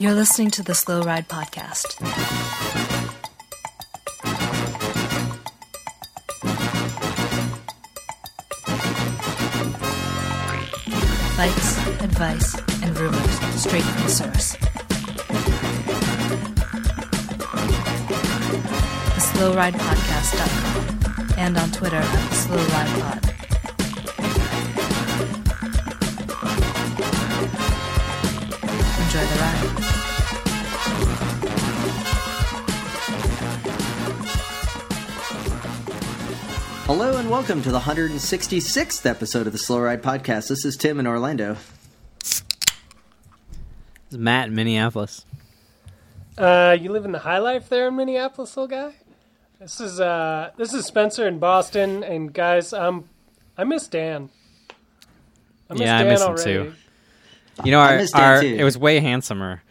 You're listening to the Slow Ride Podcast. Bikes, advice, and rumors straight from the source. The SlowRidePodcast.com and on Twitter at SlowRidePod. Enjoy the ride. Hello and welcome to the 166th episode of the Slow Ride Podcast. This is Tim in Orlando. It's Matt in Minneapolis. Uh, you live in the high life there in Minneapolis, little guy. This is uh, this is Spencer in Boston, and guys, um, I miss Dan. I miss Yeah, I Dan miss him too. You know, I our, miss Dan, our too. it was way handsomer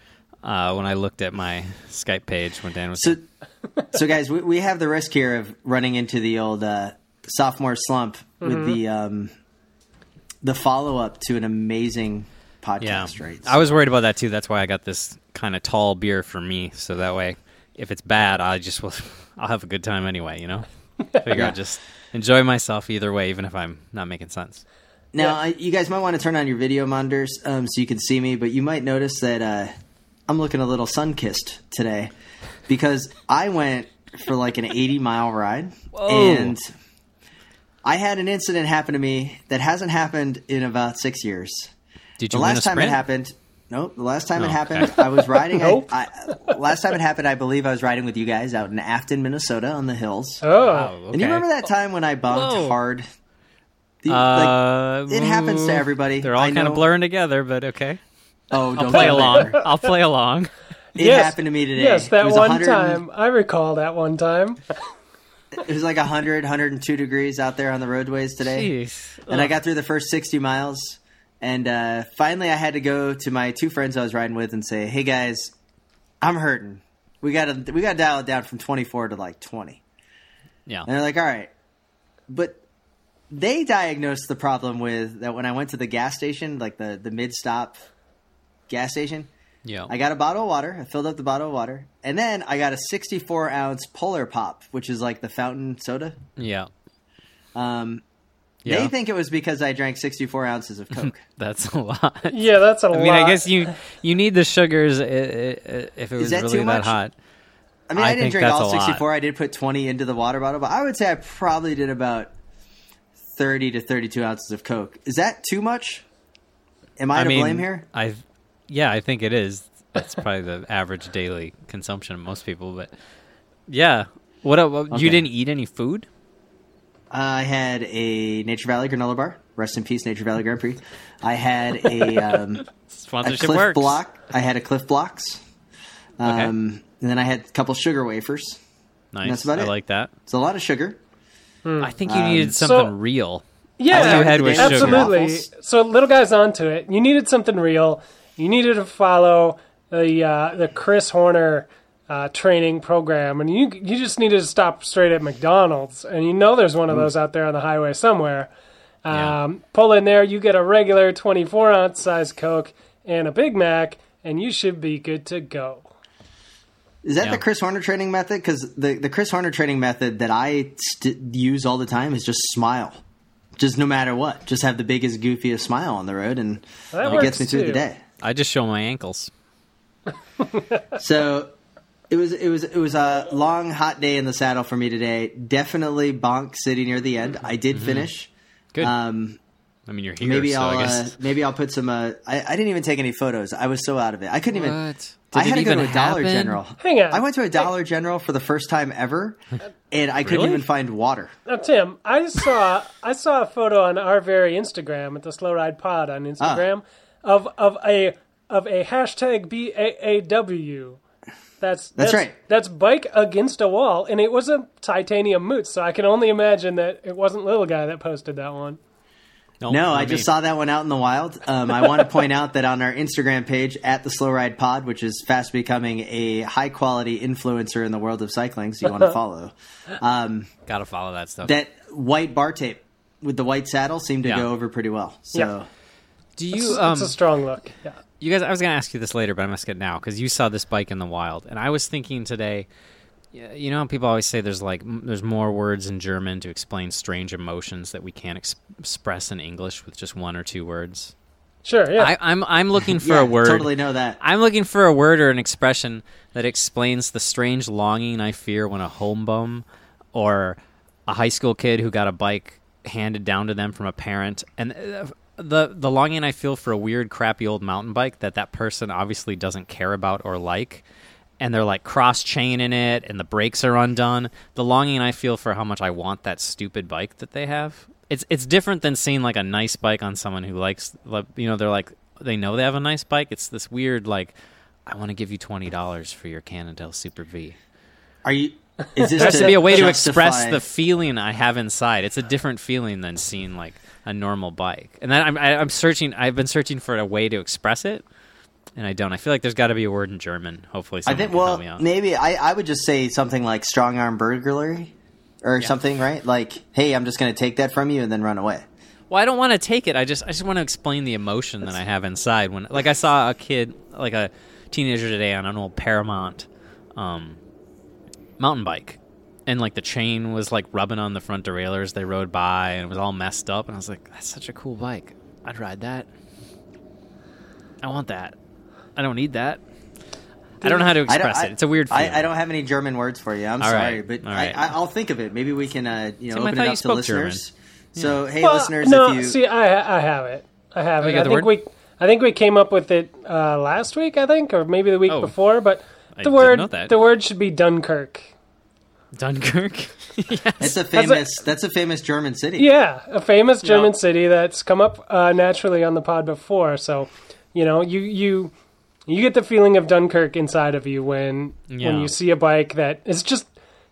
uh, when I looked at my Skype page when Dan was. So, so guys, we, we have the risk here of running into the old uh, sophomore slump with the um, the follow up to an amazing yeah, podcast, right? I was worried about that too. That's why I got this kind of tall beer for me, so that way, if it's bad, I just will. I'll have a good time anyway. You know, figure Yeah. I'll just enjoy myself either way, even if I'm not making sense. Now, I, you guys might want to turn on your video monitors um, so you can see me, but you might notice that uh, I'm looking a little sun kissed today because I went for like an 80 mile ride and I had an incident happen to me that hasn't happened in about six years. Did you win a last time it happened, nope. The last time it Oh, happened, okay. I was riding. Nope. I, I, last time it happened, I believe I was riding with you guys out in Afton, Minnesota, on the hills. Oh, Wow, And you remember that time when I bumped Whoa. hard? The- Uh, like, it happens to everybody. They're all I kind of blurring together, but okay. Oh, I'll don't play along. I'll play along. It yes. happened to me today. Yes, that was one 100 time. I recall that one time. It was like 100, 102 degrees out there on the roadways today. Jeez. And I got through the first 60 miles. And uh, finally, I had to go to my two friends I was riding with and say, hey, guys, I'm hurting. We got to we got to dial it down from 24 to like 20. Yeah. And they're like, all right. But they diagnosed the problem with that when I went to the gas station, like the, the mid stop gas station. Yeah. I got a bottle of water. I filled up the bottle of water. And then I got a 64 ounce Polar Pop, which is like the fountain soda. yeah. Um, Yeah. They think it was because I drank 64 ounces of Coke. That's a lot. Yeah, that's a I lot. I mean, I guess you you need the sugars if it was that really that hot. I mean, I, I didn't drink all 64. I did put 20 into the water bottle, but I would say I probably did about 30 to 32 ounces of Coke. Is that too much? Am I, I to mean, blame here? I yeah, I think it is. That's probably the average daily consumption of most people. But yeah, what? Okay. You didn't eat any food? I had a Nature Valley granola bar. Rest in peace, Nature Valley Grand Prix. I had a, um, a Cliff works. Block. I had a Clif Bloks. Um, Okay. And then I had a couple sugar wafers. Nice. that's about I it. like that. It's a lot of sugar. I think you Um, needed so- something real. yeah, you had was absolutely. So little guy's onto it. You needed something real. You needed to follow the uh, the Chris Horner uh, training program, and you you just needed to stop straight at McDonald's, and you know there's one of those out there on the highway somewhere. Yeah. Um, pull in there, you get a regular 24 ounce size Coke and a Big Mac, and you should be good to go. Is that Yeah. the Chris Horner training method? Because the, the Chris Horner training method that I st- use all the time is just smile. Just no matter what. Just have the biggest, goofiest smile on the road, and That it gets works me through too. the day. I just show my ankles. So it was it was it was a long, hot day in the saddle for me today. Definitely bonk city near the end. I did finish. Mm-hmm. Good. Um, I mean, you're here, maybe so I'll I uh, maybe I'll put some. Uh, I, I didn't even take any photos. I was so out of it. I couldn't even. What? I Did had to go to even a Dollar happen? General. Hang on. I went to a Dollar General for the first time ever, and I couldn't Really? even find water. Now, Tim, I saw I saw a photo on our very Instagram at the Slow Ride Pod on Instagram Ah. of of a of a hashtag BAAW. That's, That's right. That's bike against a wall, and it was a titanium Moots. So I can only imagine that it wasn't little guy that posted that one. Nope, No, I just me. saw that one out in the wild. Um, I want to point out that on our Instagram page at the Slow Ride Pod, which is fast becoming a high quality influencer in the world of cycling, so you want to follow. Um, Gotta follow that stuff. that white bar tape with the white saddle seemed to Yeah. go over pretty well. So Yeah. Do It's, you um it's a strong look. Yeah. you guys, I was going to ask you this later, but I'm ask it now because you saw this bike in the wild, and I was thinking today. Yeah, You know, people always say there's like there's more words in German to explain strange emotions that we can't ex- express in English with just one or two words. Sure, yeah. I, I'm I'm looking for yeah, a word. Totally know that. I'm looking for a word or an expression that explains the strange longing I fear when a home bum or a high school kid who got a bike handed down to them from a parent and uh, the the longing I feel for a weird crappy old mountain bike that that person obviously doesn't care about or like and they're like cross chaining it and the brakes are undone the longing I feel for how much I want that stupid bike that they have it's it's different than seeing like a nice bike on someone who likes like, you know they're like they know they have a nice bike it's this weird like I want to give you twenty dollars for your Cannondale Super V. Are you? Is this There has to be a way to express the feeling I have inside. It's a different feeling than seeing like a normal bike. And then I'm I, I'm searching. I've been searching for a way to express it, and I don't. I feel like there's got to be a word in German. Hopefully, I think. Well, help me out. maybe I, I would just say something like strong arm burglary, or something, right? Like, hey, I'm just going to take that from you and then run away. Well, I don't want to take it. I just I just want to explain the emotion that I have inside when like I saw a kid like a teenager today on an old Paramount um, mountain bike. And like the chain was like rubbing on the front derailleurs they rode by and it was all messed up and I was like that's such a cool bike. I'd ride that. I want that. I don't need that. I don't know how to express I- it. It's a weird feeling. I, I don't have any German words for you. I'm All sorry, right, but all right. I, I, I'll think of it. Maybe we can, uh, you know, Tim, I open thought it you up to spoke listeners. So, hey, Well, listeners, no, if you see, I I have it. I have Oh, it. I think word? we I think we came up with it uh, last week. I think, or maybe the week Oh. before. But I the didn't word know that. the word should be Dunkirk. Dunkirk. yes. It's a a- famous. that's a famous German city. Yeah, a famous German Yeah. city that's come up uh, naturally on the pod before. So, you know, you you you get the feeling of Dunkirk inside of you when when you see a bike that is just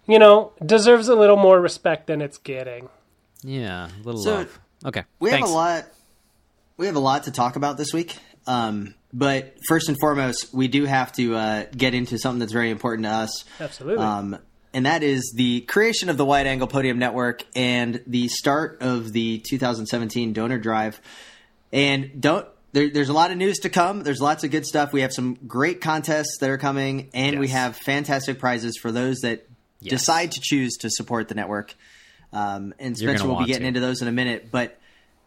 you know deserves a little more respect than it's getting. Yeah, a little So, love. Okay. We Thanks. have a lot. We have a lot to talk about this week. Um, but first and foremost, we do have to uh, get into something that's very important to us. Absolutely. Um, and that is the creation of the Wide Angle Podium Network and the start of the 2017 donor drive. And don't there, there's a lot of news to come. There's lots of good stuff. We have some great contests that are coming, and we have fantastic prizes for those that Yes. decide to choose to support the network. Um, and Spencer will be getting to. into those in a minute, but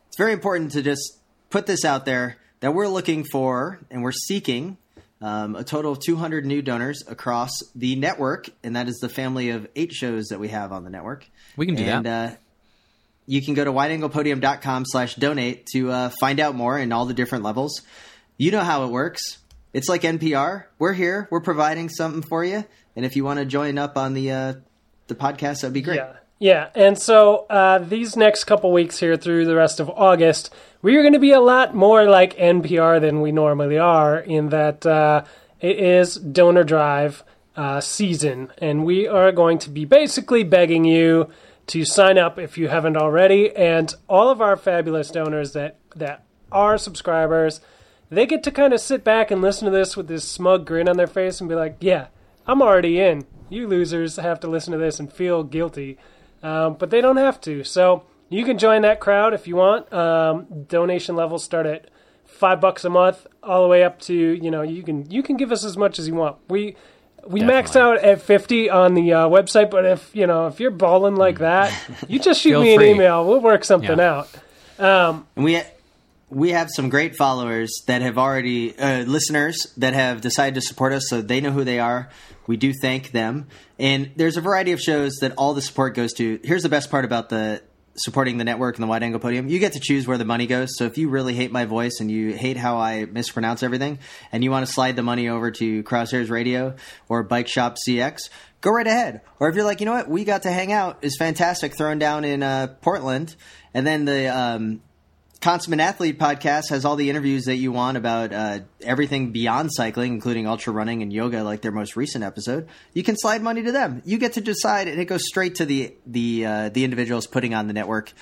it's very important to just put this out there that we're looking for and we're seeking um, a total of 200 new donors across the network, and that is the family of eight shows that we have on the network. We can do and, that. Uh, you can go to wideanglepodium.com slash donate to uh, find out more in all the different levels. You know how it works. It's like NPR. We're here. We're providing something for you. And if you want to join up on the uh, the podcast, that'd be great. Yeah. Yeah. And so uh, these next couple weeks here through the rest of August, we are going to be a lot more like NPR than we normally are in that uh, it is donor drive uh, season. And we are going to be basically begging you to sign up if you haven't already. And all of our fabulous donors that, that are subscribers, they get to kind of sit back and listen to this with this smug grin on their face and be like, yeah, I'm already in. You losers have to listen to this and feel guilty. Um, but they don't have to. So you can join that crowd if you want. Um, donation levels start at five bucks a month, all the way up to you know you can you can give us as much as you want. We we max out at fifty on the uh, website, but if you know if you're balling like that, you just shoot Feel me an free. email. We'll work something Yeah. out. And we we have some great followers that have already uh, listeners that have decided to support us, so they know who they are. We do thank them, and there's a variety of shows that all the support goes to. Here's the best part about the supporting the network and the wide angle podium you get to choose where the money goes. So if you really hate my voice and you hate how i mispronounce everything and you want to slide the money over to crosshairs radio or bike shop cx go right ahead. Or if you're like you know what? We got to hang out. Is fantastic throwing down in uh, portland and then the um, Consummate Athlete podcast has all the interviews that you want about uh, everything beyond cycling, including ultra running and yoga, like their most recent episode. You can slide money to them. You get to decide, and it goes straight to the the uh, the individuals putting on the network.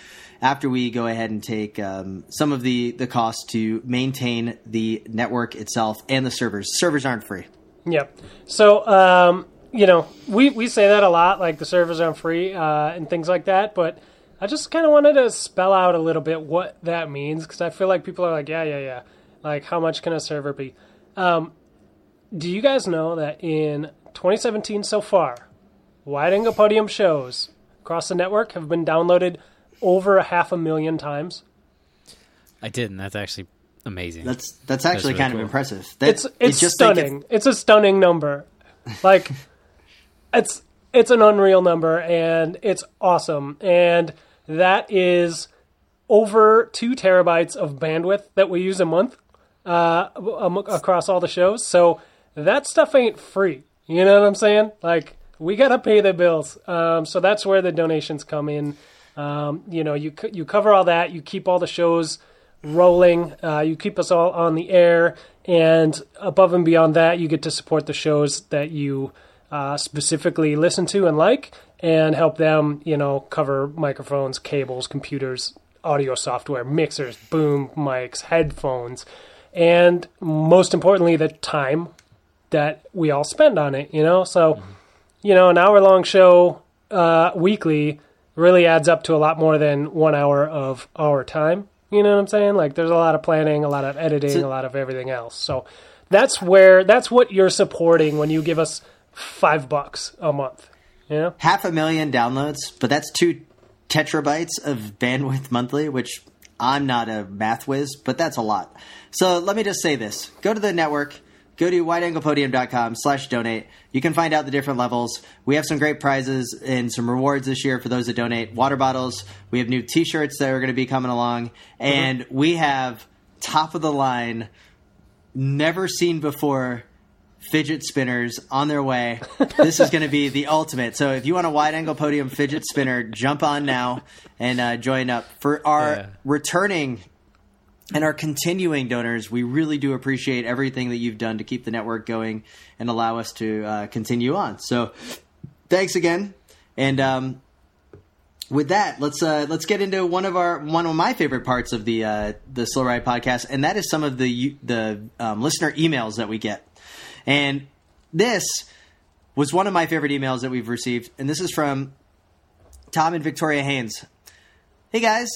After we go ahead and take um, some of the the costs to maintain the network itself and the servers. Servers aren't free. Yep. So, um, you know, we, we say that a lot, like the servers aren't free uh, and things like that, but I just kind of wanted to spell out a little bit what that means because I feel like people are like, yeah, yeah, yeah. Like, how much can a server be? Um, do you guys know that in 2017 so far, Wide Angle Podium shows across the network have been downloaded over a half a million times? I didn't. that's actually amazing. That's that's actually really kind cool. of impressive. That, It's it's just think stunning. It's a stunning number. Like it's it's an unreal number and it's awesome. And that is over two terabytes of bandwidth that we use a month uh, across all the shows. So that stuff ain't free. You know what I'm saying? Like we gotta pay the bills. Um, so that's where the donations come in. Um, you know, you you cover all that. You keep all the shows rolling. Uh, you keep us all on the air, and above and beyond that, you get to support the shows that you uh, specifically listen to and like, and help them. You know, cover microphones, cables, computers, audio software, mixers, boom mics, headphones, and most importantly, the time that we all spend on it. You know, so you know, an hour long show uh, weekly really adds up to a lot more than one hour of our time. You know what I'm saying? Like, there's a lot of planning, a lot of editing, So- a lot of everything else. So that's where that's what you're supporting when you give us five bucks a month. Know? half a million downloads, but that's two tetrabytes of bandwidth monthly, which I'm not a math whiz, but that's a lot. So let me just say this. Go to the network, go to wideanglepodium.com slash donate. You can find out the different levels. We have some great prizes and some rewards this year for those that donate. Water bottles. We have new t-shirts that are going to be coming along. Mm-hmm. And we have top of the line, never seen before fidget spinners on their way. This is going to be the ultimate. So if you want a wide angle podium fidget spinner, jump on now and uh, join up. For our Yeah. returning and our continuing donors, we really do appreciate everything that you've done to keep the network going and allow us to uh, continue on. So thanks again. And um, with that, let's uh, let's get into one of our one of my favorite parts of the uh, the Slow Ride podcast, and that is some of the the um, listener emails that we get. And this was one of my favorite emails that we've received, and this is from Tom and Victoria Haynes. Hey guys,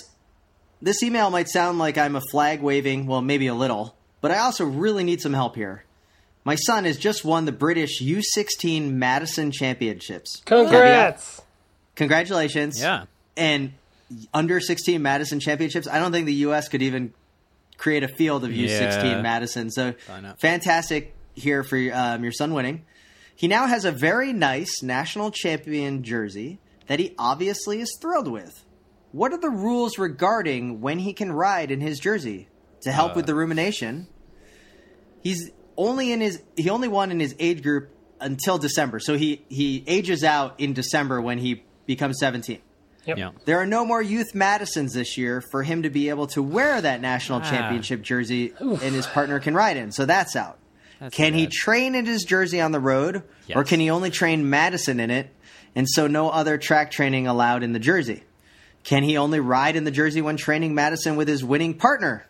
this email might sound like I'm a flag waving, well, maybe a little, but I also really need some help here. My son has just won the British U16 Madison Championships. Congrats! Congratulations. Yeah. And under 16 Madison Championships, I don't think the U.S. could even create a field of U16 Yeah. Madison. So fantastic here for um, your son winning. He now has a very nice national champion jersey that he obviously is thrilled with. What are the rules regarding when he can ride in his jersey? To help with the rumination, he's only in his he only won in his age group until December. So he he ages out in December when he becomes 17. Yep. Yeah. There are no more youth Madisons this year for him to be able to wear that national Ah. championship jersey and his partner can ride in. So that's out. That's can he train in his jersey on the road or can he only train Madison in it and so no other track training allowed in the jersey? Can he only ride in the jersey when training Madison with his winning partner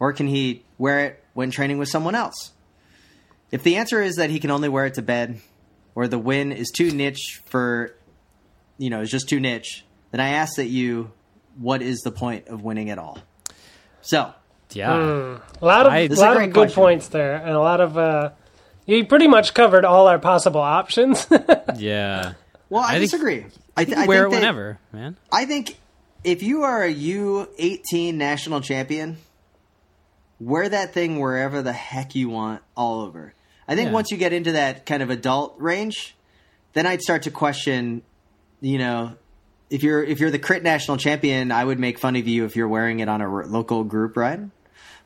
or can he wear it when training with someone else? If the answer is that he can only wear it to bed or the win is too niche for you know, is just too niche, then I ask that you what is the point of winning at all? So, Yeah. A lot of I- a This is a lot of good question. points there, and a lot of uh, you pretty much covered all our possible options. Yeah. well, I, I think- disagree. I, th- I wear think it that- whenever, man. I think if you are a U18 national champion, wear that thing wherever the heck you want, all over. I think Yeah. once you get into that kind of adult range, then I'd start to question, you know, if you're if you're the crit national champion, I would make fun of you if you're wearing it on a r- local group ride.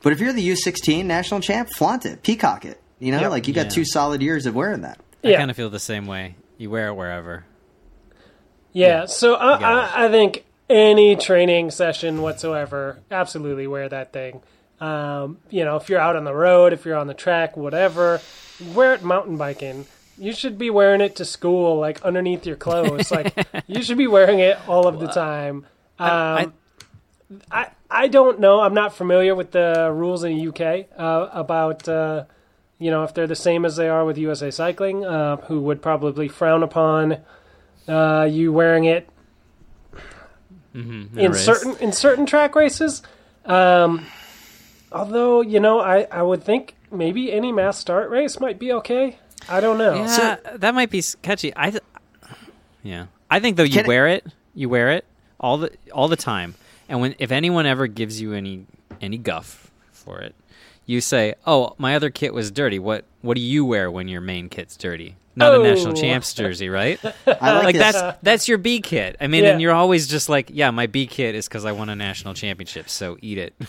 But if you're the U16 national champ, flaunt it, peacock it. You know, Yep. like you got Yeah. two solid years of wearing that. I Yeah. kind of feel the same way. You wear it wherever. Yeah, so I, I, I think any training session whatsoever, absolutely wear that thing. Um, you know, if you're out on the road, if you're on the track, whatever, wear it mountain biking. You should be wearing it to school, like underneath your clothes. like you should be wearing it all of the time. Um, I- I, I don't know. I'm not familiar with the rules in the UK uh, about uh, you know if they're the same as they are with USA Cycling, uh, who would probably frown upon uh, you wearing it In a in race. certain in certain track races. Um, Although you know, I I would think maybe any mass start race might be okay. I don't know. Yeah, that might be s- catchy. I, th- yeah, I think though you wear it, you wear it all the all the time, and when if anyone ever gives you any any guff for it, you say, "Oh, my other kit was dirty. What what do you wear when your main kit's dirty?" Not a national Oh. champs jersey, right? I like, like that's that's your B kit. I mean, Yeah. and you're always just like, "Yeah, my B kit is because I won a national championship, so eat it."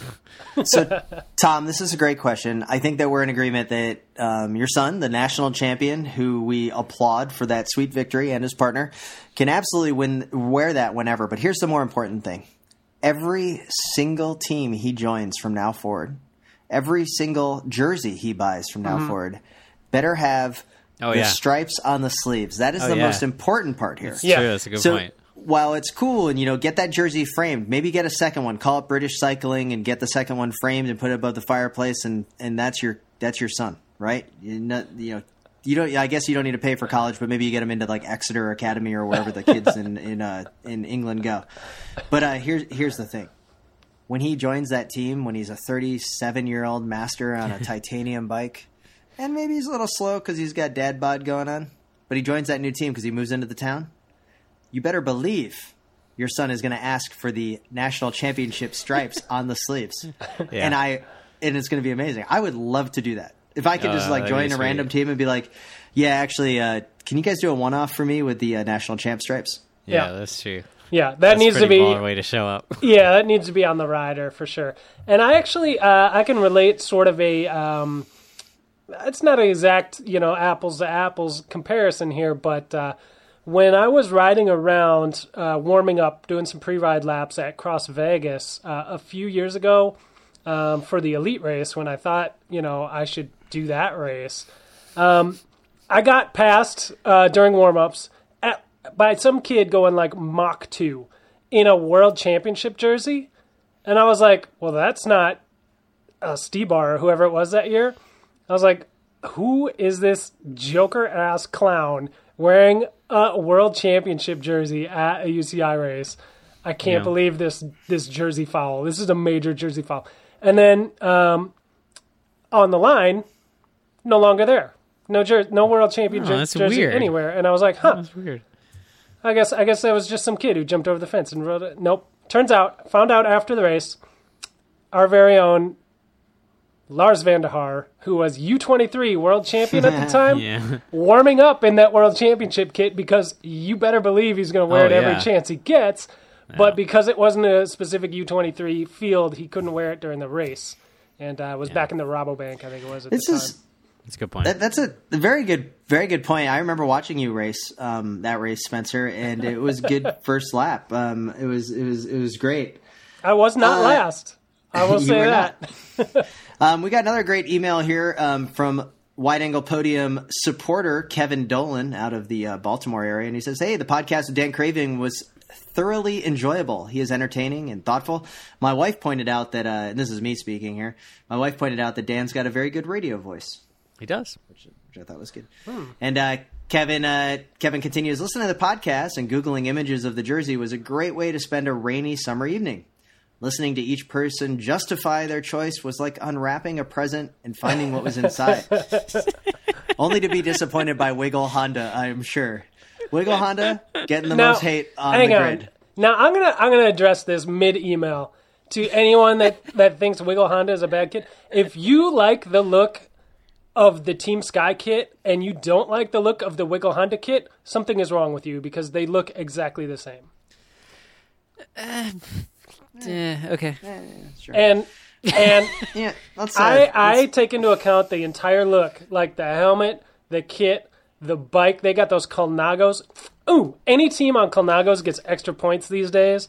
So, Tom, this is a great question. I think that we're in agreement that um, your son, the national champion, who we applaud for that sweet victory, and his partner, can absolutely win wear that whenever. But here's the more important thing: every single team he joins from now forward, every single jersey he buys from now mm-hmm. forward, better have Oh, the yeah. stripes on the sleeves. That is Oh, the yeah. most important part here. Yeah. True, that's a good so point. while it's cool and you know get that jersey framed, maybe get a second one. Call it British Cycling and get the second one framed and put it above the fireplace, and and that's your that's your son, right? You know, you know. You don't. I guess you don't need to pay for college, but maybe you get him into like Exeter Academy or wherever the kids in in uh, in England go. But uh, here's here's the thing: when he joins that team, when he's a 37 year old master on a titanium bike, and maybe he's a little slow because he's got dad bod going on, but he joins that new team because he moves into the town you better believe your son is going to ask for the national championship stripes on the sleeves. Yeah. And I and it's going to be amazing. I would love to do that. If I could Uh, just like that'd join a sweet. random team and be like, "Yeah, actually, uh, can you guys do a one-off for me with the uh, national champ stripes?" Yeah, Yeah. that's true. Yeah, that That's needs to be baller way to show up. Yeah, that needs to be on the rider for sure. And I actually uh, I can relate sort of a um, it's not an exact you know apples to apples comparison here, but uh, when I was riding around uh, warming up, doing some pre-ride laps at Cross Vegas uh, a few years ago um, for the elite race, when I thought you know I should do that race, um, I got passed uh, during warm-ups at, by some kid going like Mach two in a world championship jersey. And I was like, well, that's not uh, Stybar or whoever it was that year. I was like, who is this Joker ass clown wearing a world championship jersey at a UCI race? I can't Yeah. believe this this jersey foul. This is a major jersey foul. And then um, on the line, no longer there. No jer- no world champion Oh, jer- that's jersey weird. anywhere. And I was like, huh. That's weird. I guess I guess that was just some kid who jumped over the fence and rode it. Nope. Turns out, found out after the race, our very own Lars van der Haar, who was U23 world champion at the time, Yeah. warming up in that world championship kit because you better believe he's going to wear Oh, it every yeah. chance he gets. But because it wasn't a specific U23 field, he couldn't wear it during the race. And uh, was back in the Rabobank, I think it was at This the is time. That's a good point. that, that's a very good, very good point. I remember watching you race um, that race, Spencer, and it was good first lap. Um, it was, it was, it was great. I was not Uh, last. I will say that. Um, we got another great email here um, from Wide Angle Podium supporter Kevin Dolan out of the uh, Baltimore area, and he says, "Hey, the podcast with Dan Craven was thoroughly enjoyable. He is entertaining and thoughtful. My wife pointed out that, uh, and this is me speaking here. My wife pointed out that Dan's got a very good radio voice." He does. which I thought was good. And uh, Kevin uh, Kevin continues listening to the podcast and googling images of the jersey was a great way to spend a rainy summer evening. Listening to each person justify their choice was like unwrapping a present and finding what was inside. Only to be disappointed by Wiggle Honda, I am sure. Wiggle Honda getting the most hate on hang the on. grid. Now I'm gonna I'm gonna address this mid email to anyone that that thinks Wiggle Honda is a bad kid. If you like the look of the Team Sky kit and you don't like the look of the Wiggle Honda kit, something is wrong with you because they look exactly the same. Eh, okay. And and Yeah, let's. Uh, I let's- I take into account the entire look, like the helmet, the kit, the bike. They got those Colnagos. Ooh, any team on Colnagos gets extra points these days.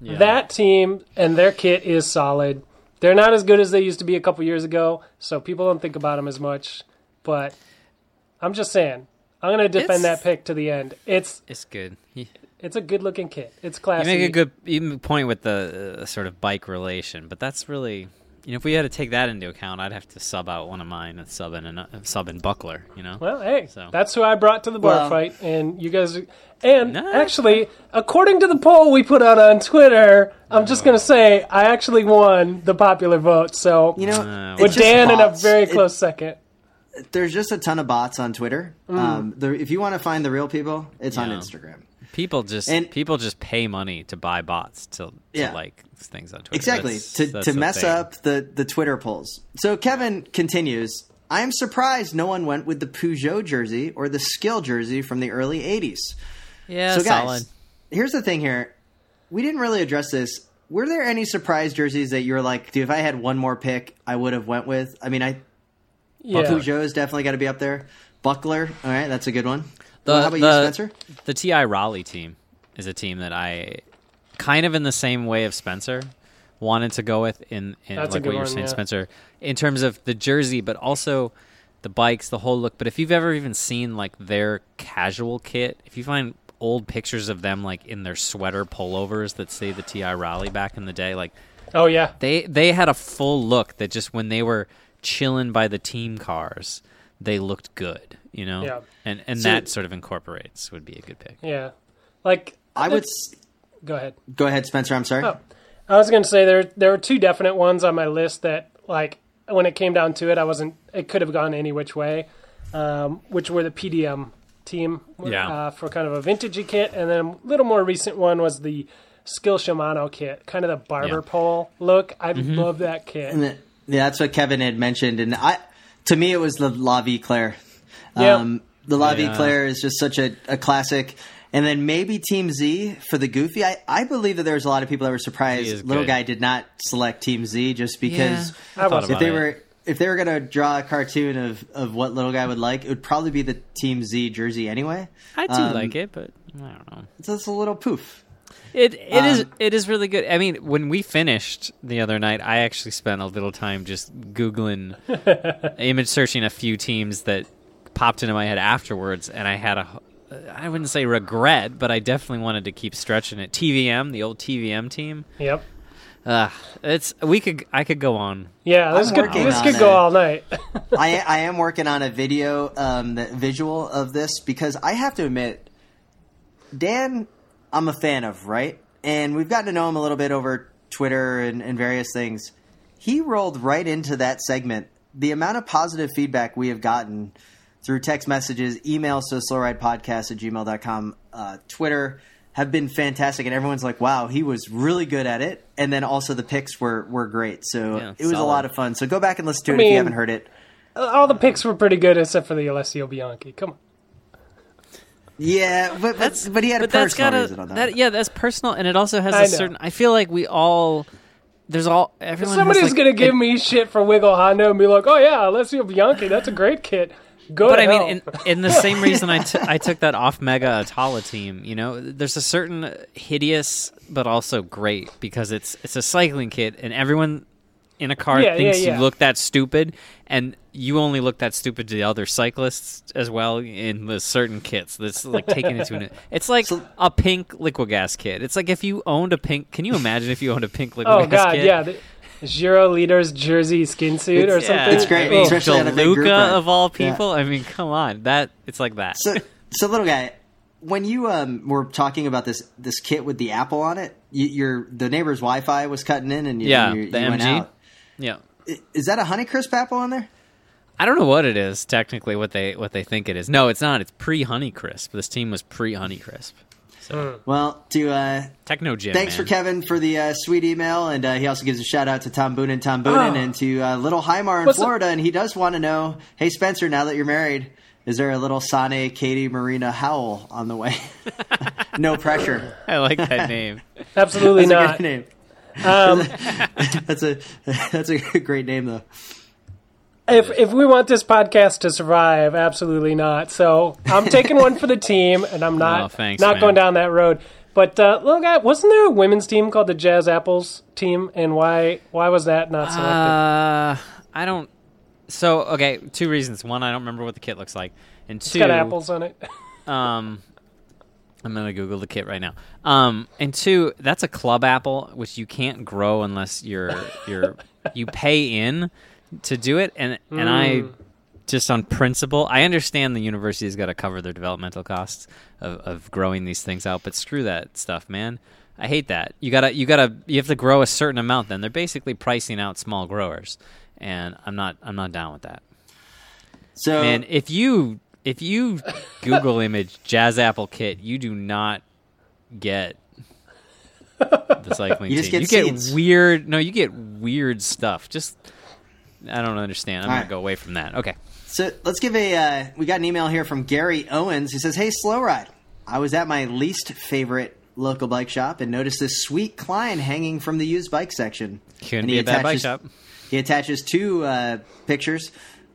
That team and their kit is solid. They're not as good as they used to be a couple years ago, so people don't think about them as much. But I'm just saying, I'm going to defend It's- that pick to the end. It's It's good. You, it's a good looking kit. It's classic. you classy. make a good you make a point with the uh, sort of bike relation, but that's really You know, if we had to take that into account, I'd have to sub out one of mine and sub in an, uh, sub in Buckler. You know. Well, hey, So- that's who I brought to the bar Well- fight, and you guys. And Nice. actually, according to the poll we put out on Twitter, I'm just gonna say I actually won the popular vote. So You know, Uh, with just Dan in a bots. very It- close second. there's just a ton of bots on Twitter. Mm. Um, the, if you want to find the real people, it's on Instagram. People just And- people just pay money to buy bots to, to Yeah. like things on Twitter. Exactly That's- to that's to mess thing. up the the Twitter polls. So Kevin continues. I am surprised no one went with the Peugeot jersey or the Skil jersey from the early '80s. Yeah, so guys, solid. here's the thing. Here, we didn't really address this. Were there any surprise jerseys that you were like, dude, if I had one more pick, I would have went with? I mean, I Yeah, Peugeot's definitely got to be up there. Buckler, all right, that's a good one. The, Well, how about the, you, Spencer? The Ti Raleigh team is a team that I kind of in the same way of Spencer wanted to go with in, in like what you're saying, yeah. Spencer, in terms of the jersey, but also the bikes, the whole look. But if you've ever even seen like their casual kit, if you find old pictures of them like in their sweater pullovers that say the Ti Raleigh back in the day, like Oh yeah, they they had a full look that just when they were chilling by the team cars, they looked good, you know. Yeah. And and So- that sort of incorporates would be a good pick. yeah. Like I would go ahead. go ahead, Spencer. I'm sorry. Oh. I was going to say there there were two definite ones on my list that like when it came down to it, I wasn't. It could have gone any which way, um, which were the PDM team Yeah. uh, for kind of a vintagey kit, and then a little more recent one was the Skil Shimano kit, kind of the barber Yeah. Mm-hmm. pole look. I love that kit. And that- Yeah, that's what Kevin had mentioned, and I, to me, it was the La Vie Claire. Yeah. Um, the La Vie Yeah. Claire is just such a, a classic. And then maybe Team Z for the Goofy. I, I believe that there was a lot of people that were surprised Little good. Guy did not select Team Z just because I thought if they it. were if they were going to draw a cartoon of, of what Little Guy would like, it would probably be the Team Z jersey anyway. I do Um, like it, but I don't know. It's just a little poof. It it is Um, it is really good. I mean, when we finished the other night, I actually spent a little time just googling, image searching a few teams that popped into my head afterwards, and I had a, I wouldn't say regret, but I definitely wanted to keep stretching it. TVM, the old TVM team. Yep. Uh, it's we could I could go on. Yeah, this I'm could this could go it. all night. I, I am working on a video, um, the visual of this because I have to admit, Dan, I'm a fan of, right? And we've gotten to know him a little bit over Twitter and, and various things. He rolled right into that segment. The amount of positive feedback we have gotten through text messages, emails to slowridepodcast at gmail.com, uh, Twitter have been fantastic. And everyone's like, wow, he was really good at it. And then also the picks were, were great. So Yeah, it was a lot of fun. So go back and listen to I it if you haven't heard it. all the picks were pretty good except for the Alessio Bianchi. Come on. Yeah, but but, but he had a but that's personal gotta reason on that. that yeah that's personal, and it also has I a know. certain. I feel like we all there's all everyone. has, Somebody's like, gonna give an- me shit for Wiggle Honda and be like, "Oh yeah, Alessio Bianchi, that's a great kit." Go But to I hell. mean, in, in the same reason I, t- I took that off Mega Atala team, you know, there's a certain hideous but also great because it's it's a cycling kit and everyone in a car Yeah, thinks yeah, yeah. you look that stupid and you only look that stupid to the other cyclists as well in the certain kits. That's like taking it to an. It's like So- a pink Liquigas kit. It's like if you owned a pink. Can you imagine if you owned a pink liquid oh gas god, kit? yeah, the Giro leader's jersey skin suit or It's- something. it's great, Oh, especially on a big group Luca of all Yeah. people. I mean, come on, that it's like that. so so little guy, when you um were talking about this this kit with the Apple on it, you, your the neighbor's Wi-Fi was cutting in, and you, Yeah, you, the went MG. out. yeah. Is that a Honeycrisp Apple on there? I don't know what it is technically what they what they think it is. No, it's not. It's pre Honeycrisp. This team was pre Honeycrisp. Well, to uh, Technogym. thanks man. for Kevin for the uh, sweet email, and uh, he also gives a shout out to Tom Boonen, Tom Boonen, Oh. and to uh, Little Highmar in What's the- Florida, and he does want to know, hey Spencer, now that you're married, is there a little Sane, Katie, Marina Howell on the way? no pressure. I like that name. Absolutely That's a not. good name. Um, That's a that's a great name though. If if we want this podcast to survive, absolutely not. So I'm taking one for the team, and I'm not Oh, thanks, not man. going down that road. But uh, little guy, wasn't there a women's team called the Jazz Apples team? And why why was that not selected? Uh, I don't. So okay, two reasons. One, I don't remember what the kit looks like, and it's two, got apples on it. um, I'm gonna Google the kit right now. Um, and two, that's a club apple, which you can't grow unless you're you're you pay in to do it. And and I hmm. just on principle, I understand the university's got to cover their developmental costs of, of growing these things out, but screw that stuff, man. I hate that. You gotta you gotta you have to grow a certain amount. Then they're basically pricing out small growers, and I'm not I'm not down with that. So Man, if you if you Google image Jazz Apple kit, you do not get the cycling You just team. get you seeds. get weird. No, you get weird stuff. Just I don't understand. I'm All gonna right. go away from that. Okay. So let's give a. Uh, we got an email here from Gary Owens. He says, "Hey, slow ride. I was at my least favorite local bike shop and noticed this sweet Klein hanging from the used bike section. Couldn't be a bad bike attaches- shop. He attaches two uh, pictures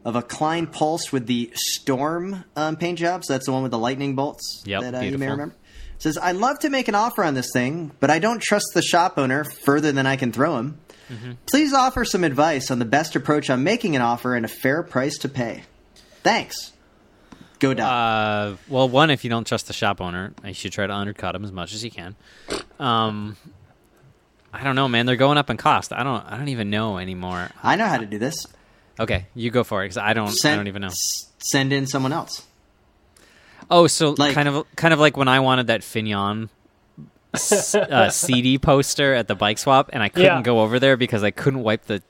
of a Klein Pulse with the Storm um, paint job. So that's the one with the lightning bolts Yep, that uh, you may remember. Says, I'd love to make an offer on this thing, but I don't trust the shop owner further than I can throw him. Mm-hmm. Please offer some advice on the best approach on making an offer and a fair price to pay. Thanks. Go down. Uh, well, one, if you don't trust the shop owner, you should try to undercut him as much as you can. Um, I don't know, man. They're going up in cost. I don't. I don't even know anymore. I know how to do this. Okay, you go for it because I don't. Send, I don't even know. s- Send in someone else. Oh, so Like- kind of, kind of like when I wanted that Fignon s- uh, CD poster at the bike swap, and I couldn't Yeah. go over there because I couldn't wipe the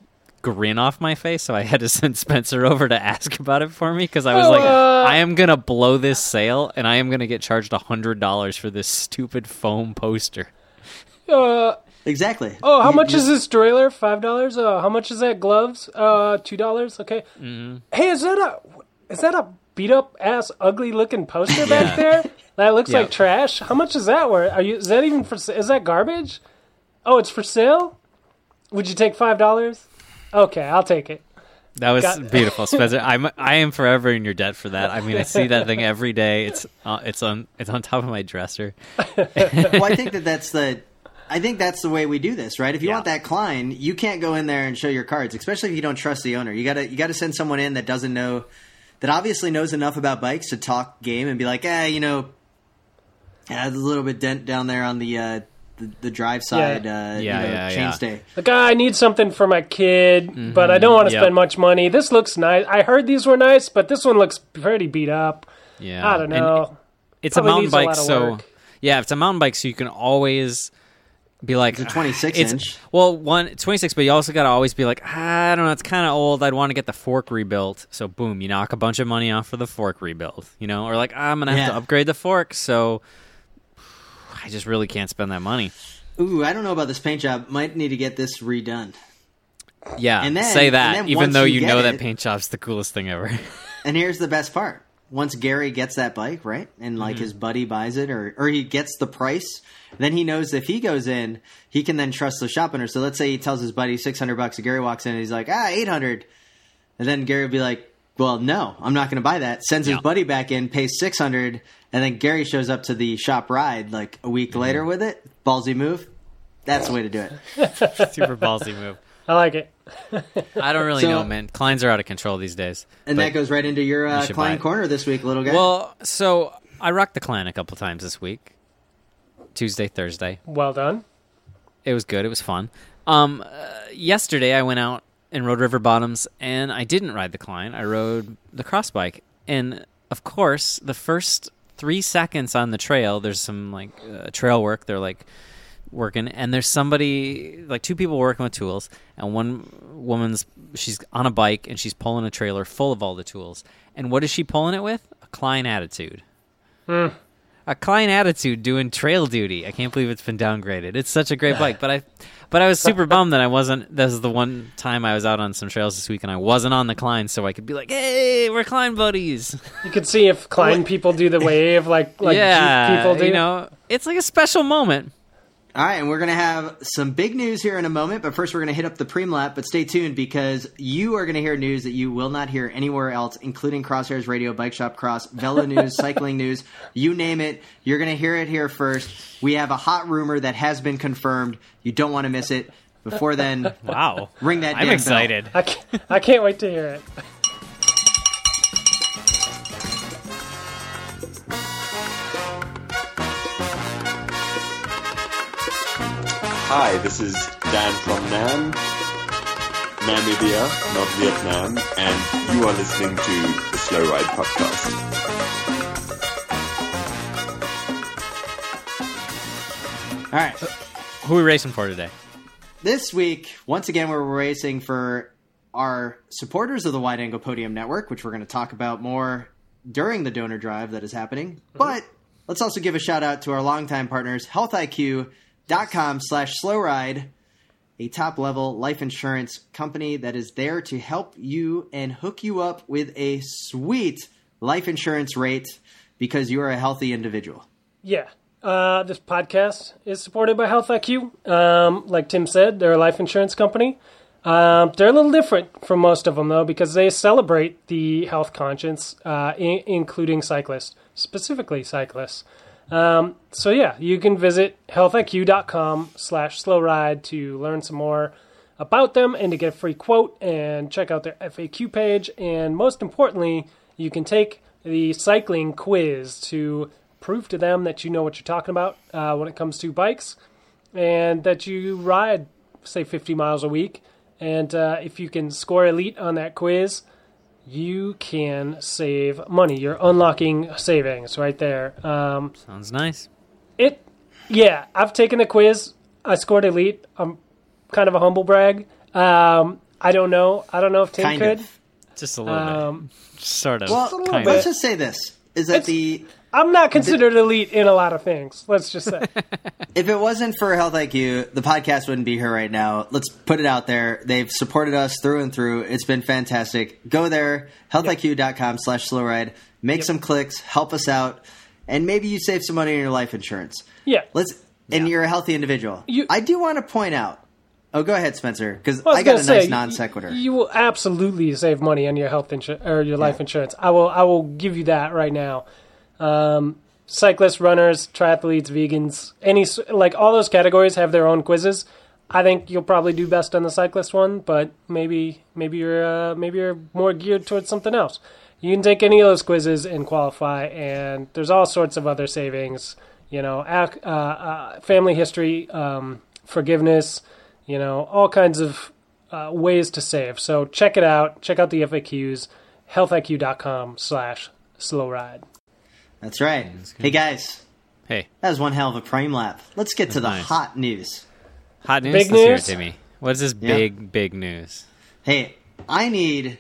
grin off my face, so I had to send Spencer over to ask about it for me because I was Oh, like, uh, I am gonna blow this sale, and I am gonna get charged a hundred dollars for this stupid foam poster. Uh, Exactly. oh, how You- much you- is this trailer? Five dollars. Uh, how much is that? Gloves? Uh, two dollars. Okay. Mm-hmm. Hey, is that a is that a beat up ass ugly looking poster Yeah. back there? That looks Yeah. like trash. How much is that worth? Are you? Is that even for? Is that garbage? Oh, it's for sale. Would you take five dollars? Okay, I'll take it. That was Got- beautiful, Spencer. I'm I am forever in your debt for that. I mean, I see that thing every day. It's uh, it's on it's on top of my dresser. well, I think that that's the. I think that's the way we do this, right? If you Yeah. want that Klein, you can't go in there and show your cards, especially if you don't trust the owner. You gotta you gotta send someone in that doesn't know, that obviously knows enough about bikes to talk game and be like, eh, you know, yeah, there's a little bit dent down there on the uh, the, the drive side, Yeah, uh, you know, yeah, yeah. chainstay. Like, ah, I need something for my kid, but I don't want to Yep. spend much money. This looks nice. I heard these were nice, but this one looks pretty beat up. Yeah, I don't And know. it's a mountain needs a bike, so work. yeah, if it's a mountain bike, so you can always be like It's a 26 it's- inch. Well, one 26, but you also got to always be like, "Ah, I don't know, it's kind of old. I'd want to get the fork rebuilt. So boom, you knock a bunch of money off for the fork rebuild, you know, or like ah, I'm gonna have to upgrade the fork, so I just really can't spend that money. Ooh, I don't know about this paint job. Might need to get this redone. Yeah, And then- say that, even though you you, know that paint job's the coolest thing ever. And here's the best part. Once Gary gets that bike, right? And like Mm-hmm. his buddy buys it or or he gets the price, then he knows if he goes in, he can then trust the shop owner. So let's say he tells his buddy 600 bucks and Gary walks in and he's like, "Ah, 800." And then Gary will be like, "Well, no, I'm not going to buy that." Sends his buddy back in, pays 600, and then Gary shows up to the shop ride like a week Mm-hmm. later with it. Ballsy move. That's the way to do it. Super ballsy move. I like it. I don't really So- know, man. Kleins are out of control these days. And that goes right into your uh, should buy Klein it. corner this week, little guy. Well, so I rocked the Klein a couple times this week. Tuesday, Thursday. Well done. It was good. It was fun. Um, uh, yesterday I went out and rode River Bottoms, and I didn't ride the Klein. I rode the cross bike, and of course, the first three seconds on the trail, there's some like uh, trail work. They're like working, and there's somebody like two people working with tools, and one woman's she's on a bike and she's pulling a trailer full of all the tools. And what is she pulling it with? A Klein Attitude hmm. a Klein Attitude doing trail duty. I can't believe it's been downgraded. It's such a great bike, but I, but I was super bummed that I wasn't. This is the one time I was out on some trails this week, and I wasn't on the Klein, so I could be like, "Hey, we're Klein buddies." You could see if Klein people do the wave like like yeah, people do. you know, it's like a special moment. All right, and we're going to have some big news here in a moment, but first we're going to hit up the preem lap. But stay tuned because you are going to hear news that you will not hear anywhere else, including Crosshairs Radio, Bike Shop Cross, Velo News, Cycling News, you name it. You're going to hear it here first. We have a hot rumor that has been confirmed. You don't want to miss it. Before then, Wow, Ring that I'm damn bell. excited. I can't, I can't wait to hear it. Hi, this is Dan from Nam, Namibia, not Vietnam, and you are listening to the Slow Ride Podcast. All right. Who are we racing for today? This week, once again, we're racing for our supporters of the Wide Angle Podium Network, which we're going to talk about more during the donor drive that is happening. Mm-hmm. But let's also give a shout out to our longtime partners, healthiq.com slash slow ride, a top level life insurance company that is there to help you and hook you up with a sweet life insurance rate because you are a healthy individual. Yeah. Uh, this podcast is supported by Health IQ. Um, like Tim said, they're a life insurance company. Um, they're a little different from most of them, though, because they celebrate the health conscience, uh, I- including cyclists, specifically cyclists. Um, so yeah, you can visit healthiq.com slash slow ride to learn some more about them and to get a free quote and check out their FAQ page. And most importantly, you can take the cycling quiz to prove to them that you know what you're talking about uh, when it comes to bikes and that you ride, say, 50 miles a week. And uh, if you can score elite on that quiz, you can save money. You're unlocking savings right there. Um, Sounds nice. it, yeah, I've taken the quiz. I scored elite. I'm kind of a humble brag. Um, I don't know. I don't know if Tim Kind could. of. Just a little Um, bit. Sort of. Well, kind let's of. just say this is that It's- the I'm not considered elite in a lot of things. Let's just say. If it wasn't for Health IQ, the podcast wouldn't be here right now. Let's put it out there. They've supported us through and through. It's been fantastic. Go there, healthiq.com slash slow ride. Make some clicks, help us out, and maybe you save some money on your life insurance. Yeah. Let's and you're a healthy individual. You- I do want to point out. Oh, go ahead, Spencer, because Well, I, was got a say, nice non sequitur. You, you will absolutely save money on your health insurance or your life insurance. I will. I will give you that right now. Um, cyclists, runners, triathletes, vegans, any like all those categories have their own quizzes. I think you'll probably do best on the cyclist one, but maybe maybe you're uh, maybe you're more geared towards something else. You can take any of those quizzes and qualify, and there's all sorts of other savings. You know, uh, uh, family history, um, forgiveness. You know, all kinds of uh, ways to save. So check it out. Check out the FAQs. Healthiq.com slash slow ride. That's right. Hey guys, hey, that was one hell of a frame lap. Let's get to the nice. hot news. hot news. Big Let's hear it, news? Timmy. What is this Yeah. big, big news? Hey, I need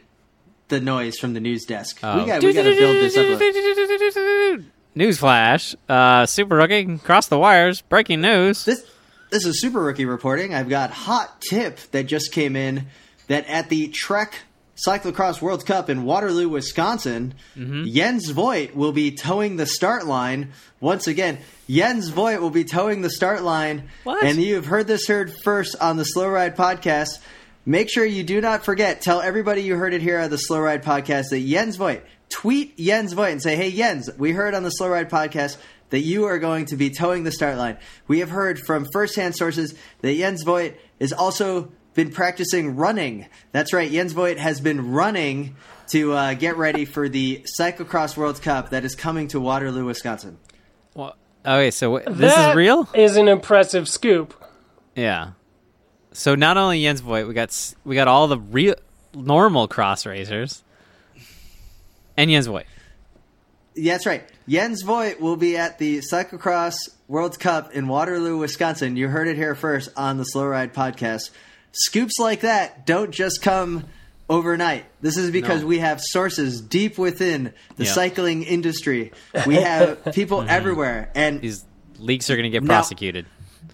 the noise from the news desk. Oh. We got we got to build this up. a- Newsflash. Uh, Super Rookie crossed the wires. Breaking news. This this is Super Rookie reporting. I've got hot tip that just came in that at the Trek Cyclocross World Cup in Waterloo, Wisconsin, Mm-hmm. Jens Voigt will be towing the start line once again. Jens Voigt will be towing the start line, What? and you have heard this heard first on the Slow Ride podcast. Make sure you do not forget. Tell everybody you heard it here on the Slow Ride podcast that Jens Voigt tweet Jens Voigt and say, "Hey Jens, we heard on the Slow Ride podcast that you are going to be towing the start line. We have heard from firsthand sources that Jens Voigt is also been practicing running. That's right, Jens Voigt has been running to uh, get ready for the Cyclocross World Cup that is coming to Waterloo, Wisconsin. Well, okay, so wh- this is real. Is an impressive scoop. Yeah. So not only Jens Voigt, we got we got all the real normal cross racers, and Jens Voigt. Yeah, that's right. Jens Voigt will be at the Cyclocross World Cup in Waterloo, Wisconsin. You heard it here first on the Slow Ride podcast. Scoops like that don't just come overnight. This is because No. we have sources deep within the Yep. cycling industry. We have people mm-hmm. everywhere, and These leaks are going to get Now- prosecuted.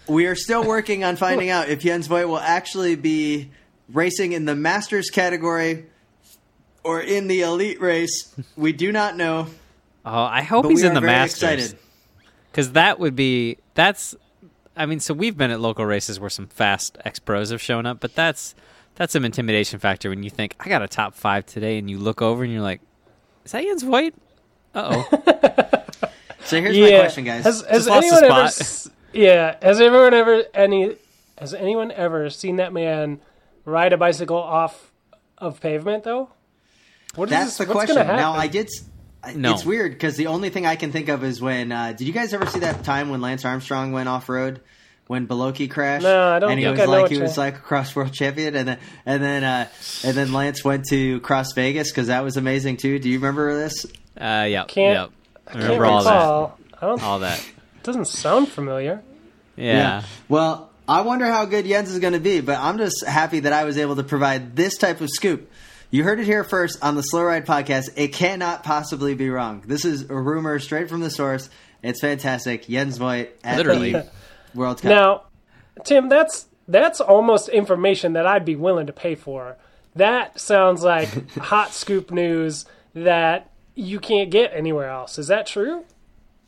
we are still working on finding out if Jens Voigt will actually be racing in the Masters category or in the elite race. We do not know, Oh, I hope he's in the Masters because that would be that's. I mean, so we've been at local races where some fast ex pros have shown up, but that's that's some intimidation factor when you think I got a top five today, and you look over and you're like, "Is that Jens Voigt?" Uh oh. So here's my question, guys. Has, has lost anyone the ever? spot. s- Yeah. Has everyone ever any? Has anyone ever seen that man ride a bicycle off of pavement though? What is That's this, the what's question. Gonna happen? Now I did. S- I- No. It's weird because the only thing I can think of is when. Uh, did you guys ever see that time when Lance Armstrong went off road when Beloki crashed? No, I don't And he think was I like what he you- was cyclocross world champion, and then and then uh, and then Lance went to Cross Vegas because that was amazing too. Do you remember this? Uh, yep. Can't- yep. I Can't remember all that. recall. I don't. All that. Doesn't sound familiar. Yeah. Well, I wonder how good Jens is going to be, but I'm just happy that I was able to provide this type of scoop. You heard it here first on the Slow Ride podcast. It cannot possibly be wrong. This is a rumor straight from the source. It's fantastic. Jens Voigt at Literally. the World Cup. Now, Tim, that's that's almost information that I'd be willing to pay for. That sounds like hot scoop news that you can't get anywhere else. Is that true?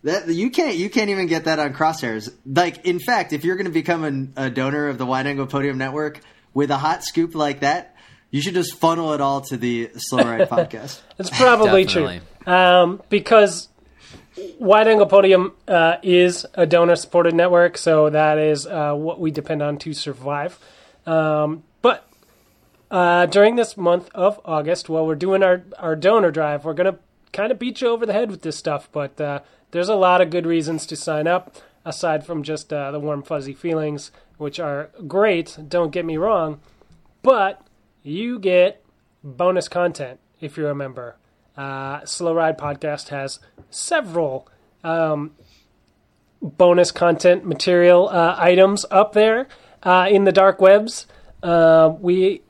That you can't you can't even get that on Crosshairs. Like in fact, if you're going to become an, a donor of the Wide Angle Podium Network with a hot scoop like that, you should just funnel it all to the Slow Ride podcast. It's probably true. Um, because Wide Angle Podium uh, is a donor supported network, so that is uh, what we depend on to survive. Um, but uh, during this month of August, while we're doing our, our donor drive, we're going to kind of beat you over the head with this stuff, but uh, there's a lot of good reasons to sign up, aside from just uh, the warm, fuzzy feelings, which are great, don't get me wrong, but you get bonus content if you're a member. Uh, Slow Ride Podcast has several um, bonus content material uh, items up there uh, in the dark webs. Uh, we,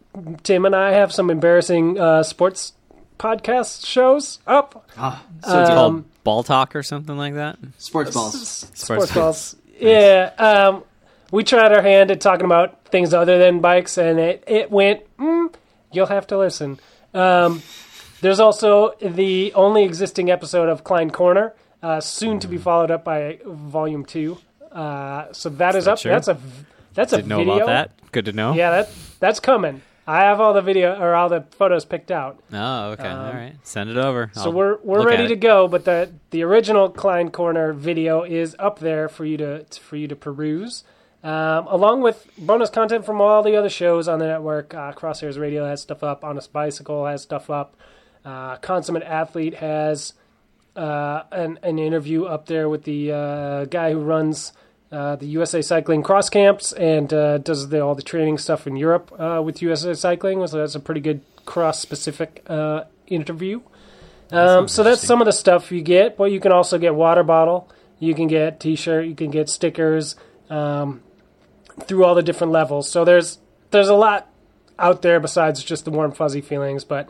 Tim and I, have some embarrassing uh, sports podcast shows up. Ah, So it's Um, called Ball Talk or something like that? sports balls. Sports balls. Yeah. Um, we tried our hand at talking about things other than bikes, and it, it went, mm, you'll have to listen. Um, there's also the only existing episode of Klein Corner, uh, soon to be followed up by Volume 2. Uh, so that is that up. That's a that's a Didn't know video. about that. Good to know. Yeah, that that's coming. I have all the video or all the photos picked out. Oh, okay. all right. Send it over. So we're we're ready to go, but the the original Klein Corner video is up there for you to for you to peruse, um, along with bonus content from all the other shows on the network. Uh, Crosshairs Radio has stuff up. Honest Bicycle has stuff up. Uh, Consummate Athlete has uh, an an interview up there with the uh, guy who runs. Uh, the USA Cycling cross camps and uh, does the, all the training stuff in Europe uh, with USA Cycling. So that's a pretty good cross specific uh, interview. Um, so that's some of the stuff you get, but you can also get water bottle, you can get T-shirt, you can get stickers um, through all the different levels. So there's there's a lot out there besides just the warm fuzzy feelings. But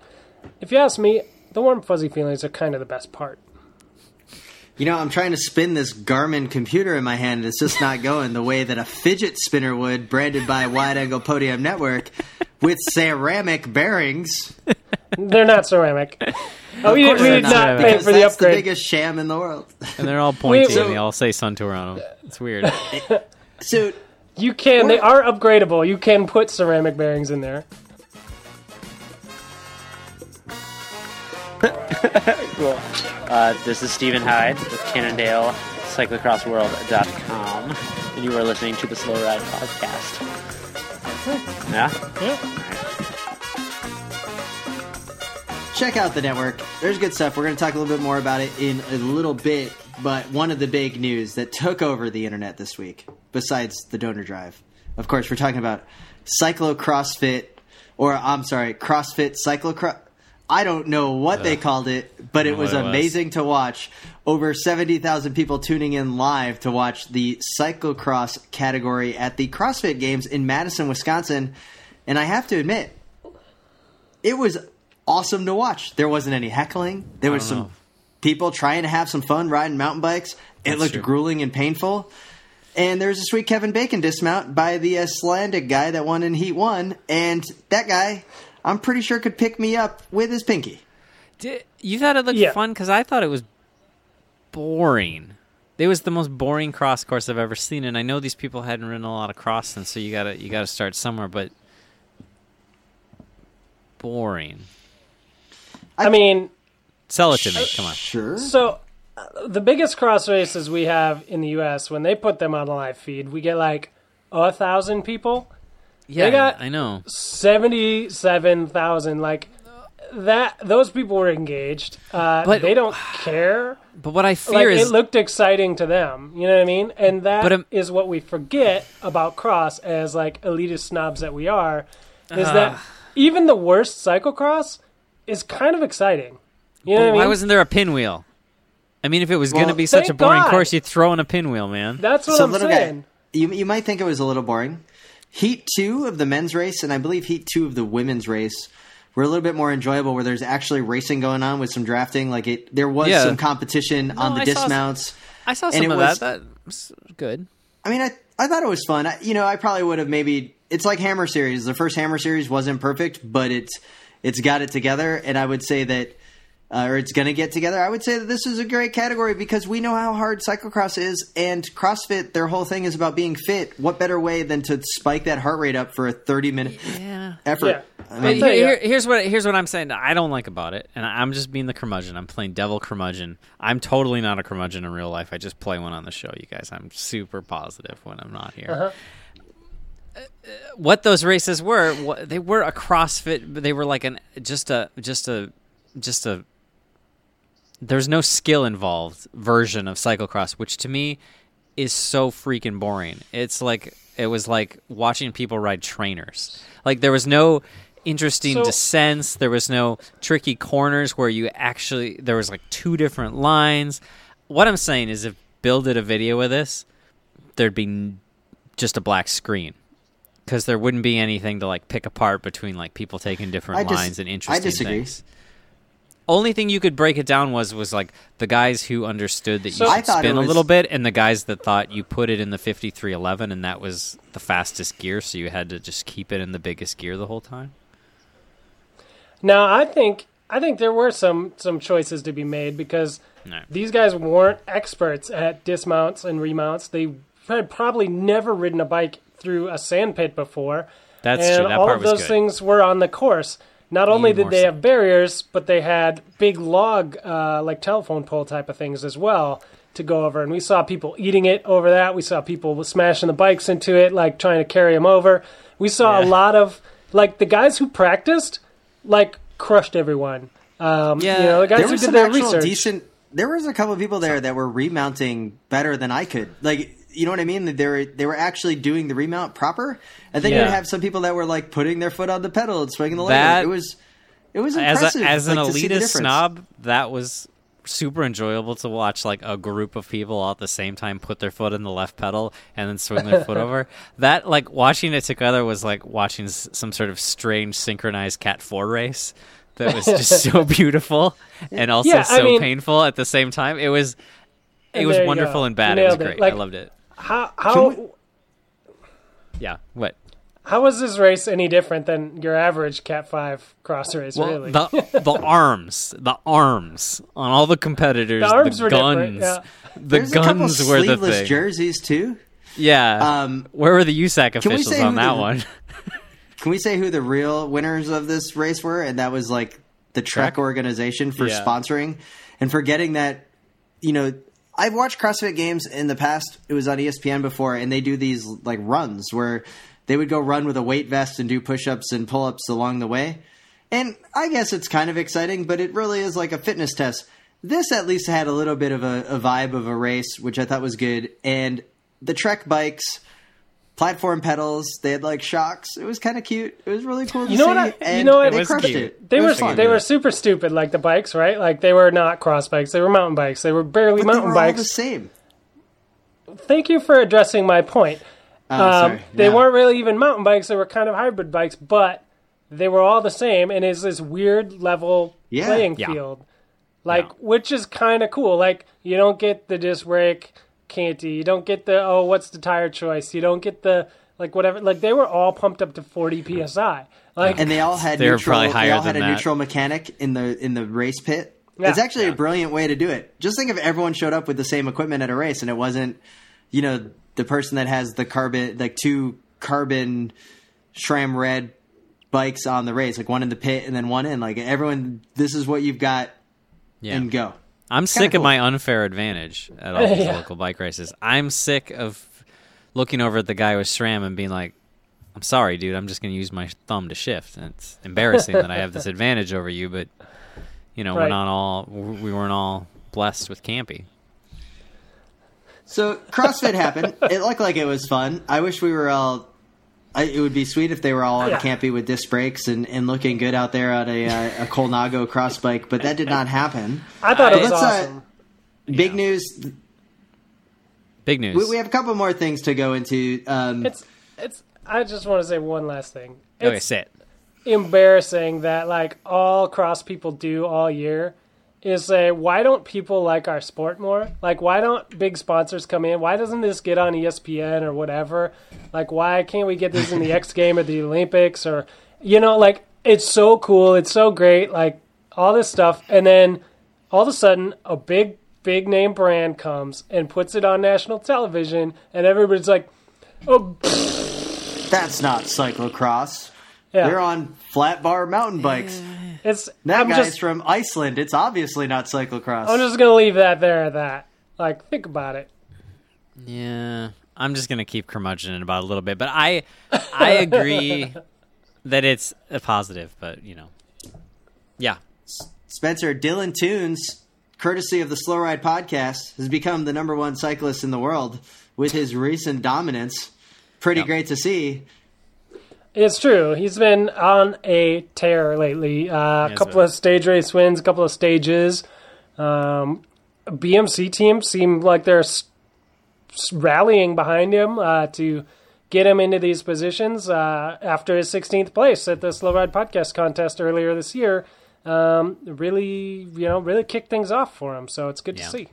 if you ask me, the warm fuzzy feelings are kind of the best part. You know, I'm trying to spin this Garmin computer in my hand, and it's just not going the way that a fidget spinner would, branded by Wide Angle Podium Network, with ceramic bearings. They're not ceramic. Oh, we did, we did not pay for the that's upgrade. the biggest sham in the world. and they're all pointy So- and they all say Suntour on them. It's weird. So, You can. They are upgradable. You can put ceramic bearings in there. Cool. Uh, this is Stephen Hyde with Cannondale Cyclocrossworld.com, and you are listening to the Slow Ride Podcast. Yeah? check out the network. There's good stuff. We're going to talk a little bit more about it in a little bit. But one of the big news that took over the internet this week, besides the donor drive, of course, we're talking about Cyclo CrossFit, or I'm sorry, CrossFit Cyclocross. I don't know what they called it, but it was it was. amazing to watch. Over 70,000 people tuning in live to watch the cyclocross category at the CrossFit Games in Madison, Wisconsin. And I have to admit, it was awesome to watch. There wasn't any heckling. There was some know. people trying to have some fun riding mountain bikes. It That's looked true. grueling and painful. And there was a sweet Kevin Bacon dismount by the Icelandic guy that won in Heat 1. And that guy, I'm pretty sure, could pick me up with his pinky. Did, you thought it looked Yeah. fun because I thought it was boring. It was the most boring cross course I've ever seen, and I know these people hadn't ridden a lot of cross and so you gotta you gotta start somewhere. But boring. I mean, Sell it to me. Come on. Sure. So, the biggest cross races we have in the U.S. when they put them on live feed, we get like a thousand people, Yeah, got- I know. seventy-seven thousand. Like that those people were engaged. Uh, But- they don't care. But what I Like fear it is looked exciting to them. You know what I mean? And that is um, what we forget about cross as like elitist snobs that we are. Is that even the worst cyclocross is kind of exciting. You know what I why mean? wasn't there a pinwheel? I mean, if it was going to be such a boring God. course, you'd throw in a pinwheel, man. That's what so I'm little saying. guy, you you might think it was a little boring. Heat two of the men's race, and I believe heat two of the women's race, were a little bit more enjoyable. Where there's actually racing going on with some drafting. Like it, there was Yeah. some competition on the I saw- dismounts. I saw And some it of was- that. That was good. I mean, I I thought it was fun. I, you know, I probably would have maybe. It's like Hammer series. The first Hammer series wasn't perfect, but it's it's got it together, and I would say that. Uh, or it's going to get together. I would say that this is a great category because we know how hard cyclocross is, and CrossFit. Their whole thing is about being fit. What better way than to spike that heart rate up for a thirty-minute Yeah. effort? Yeah. I mean, here, here- here's what here's what I'm saying. I don't like about it, and I'm just being the curmudgeon. I'm playing devil curmudgeon. I'm totally not a curmudgeon in real life. I just play one on the show. You guys, I'm super positive when I'm not here. Uh-huh. Uh, What those races were, what, they were a CrossFit. They were like an just a just a just a. There's no skill involved version of cyclocross, which to me is so freaking boring. It's like it was like watching people ride trainers. Like there was no interesting So- descents, there was no tricky corners where you actually there was like two different lines. What I'm saying is if Bill did a video with this, there'd be just a black screen. Cuz there wouldn't be anything to like pick apart between like people taking different I dis- lines and I interesting disagree. things. Only thing you could break it down was was like the guys who understood that So- you I should thought it spin a little bit, and the guys that thought you put it in the fifty three eleven, and that was the fastest gear, so you had to just keep it in the biggest gear the whole time. Now I think I think there were some some choices to be made because No. these guys weren't experts at dismounts and remounts. They had probably never ridden a bike through a sand pit before. That's and true. That all part of was those good. things were on the course. Not only did they so. have barriers, but they had big log, uh, like telephone pole type of things as well to go over. And we saw people eating it over that. We saw people smashing the bikes into it, like trying to carry them over. We saw a lot of like the guys who practiced, like crushed everyone. Um, Yeah. you know, the guys there who was did their research. decent. There was a couple of people there that were remounting better than I could. Like, you know what I mean? They were they were actually doing the remount proper. And then Yeah. you'd have some people that were like putting their foot on the pedal and swinging the leg. It was it was As impressive. a, as an like, to see the elitist snob, that was super enjoyable to watch. Like a group of people all at the same time put their foot in the left pedal and then swing their foot over. That like watching it together was like watching s- some sort of strange synchronized Cat Four race. That was just so beautiful and also Yeah, so mean- painful at the same time. It was. It was wonderful go. and bad. You It was nailed it. great. Like- I loved it. How how we- Yeah. What? how was this race any different than your average Cat Five cross race? Well, really, the the arms, the arms on all the competitors, The arms were guns, different, yeah. the There's a couple guns were the sleeveless thing. jerseys too. Yeah. Um, Where were the USAC officials on that the- one? Can we say who the real winners of this race were? And that was like the Trek Trek? organization for Yeah. sponsoring and for getting that. You know, I've watched CrossFit games in the past. It was on ESPN before, and they do these like runs where they would go run with a weight vest and do push-ups and pull-ups along the way. And I guess it's kind of exciting, but it really is like a fitness test. This at least had a little bit of a, a vibe of a race, which I thought was good. And the Trek bikes, platform pedals, they had like shocks. It was kind of cute. It was really cool to You know see. what I- you and know what? They It was crushed cute. it. They It were fun. they were super stupid, like the bikes, right? Like they were not cross bikes; they were mountain bikes. They were barely But they mountain were all bikes. the same. Thank you for addressing my point. Oh, Um, sorry. they Yeah. weren't really even mountain bikes; they were kind of hybrid bikes, but they were all the same, and it's this weird level Yeah. playing Yeah. field, like Yeah. which is kind of cool. Like you don't get the disc brake canty, you don't get the oh what's the tire choice, you don't get the like whatever. Like they were all pumped up to forty psi. Like and they all had They were neutral. probably they higher all had a that. neutral mechanic in the in the race pit. Yeah. it's actually a brilliant way to do it. Just think if everyone showed up with the same equipment at a race, and it wasn't, you know, the person that has the carbon, like two carbon SRAM red bikes on the race, like one in the pit and then one in. Like everyone, this is what you've got, Yeah. and go. I'm sick cool. of my unfair advantage at all these Yeah. local bike races. I'm sick of looking over at the guy with SRAM and being like, I'm sorry, dude. I'm just going to use my thumb to shift. And it's embarrassing that I have this advantage over you, but you know, we're not all we weren't all blessed with campy. So CrossFit happened. It looked like it was fun. I wish we were all. I, it would be sweet if they were all on Yeah. campy with disc brakes and, and looking good out there on a, uh, a Colnago cross bike, but that did not happen. I thought it was Let's, uh, awesome. Big news. Big news. We, we have a couple more things to go into. Um, It's it's. I just want to say one last thing. okay, It's sit. embarrassing that like all cross people do all year is say why don't people like our sport more? Like why don't big sponsors come in? Why doesn't this get on ESPN or whatever? Like why can't we get this in the X game or the Olympics or you know like it's so cool, it's so great, like all this stuff and then all of a sudden a big big name brand comes and puts it on national television and everybody's like oh that's not cyclocross. Yeah They're on flat bar mountain bikes. it's That I'm guy's just from Iceland. It's obviously not cyclocross. I'm just gonna leave that there at that. Like, think about it. Yeah, I'm just gonna keep curmudgeoning about it a little bit, but I I agree that it's a positive, but you know, yeah, Spencer Dylan Teuns, courtesy of the Slow Ride podcast, has become the number one cyclist in the world with his recent dominance. Pretty Yep. great to see. It's true. He's been on a tear lately. Uh, a Yes, couple sir. of stage race wins, a couple of stages. Um, BMC team seem like they're s- s- rallying behind him uh, to get him into these positions uh, after his 16th place at the Slow Ride Podcast contest earlier this year. Um, really, you know, really kicked things off for him. So it's good Yeah. to see.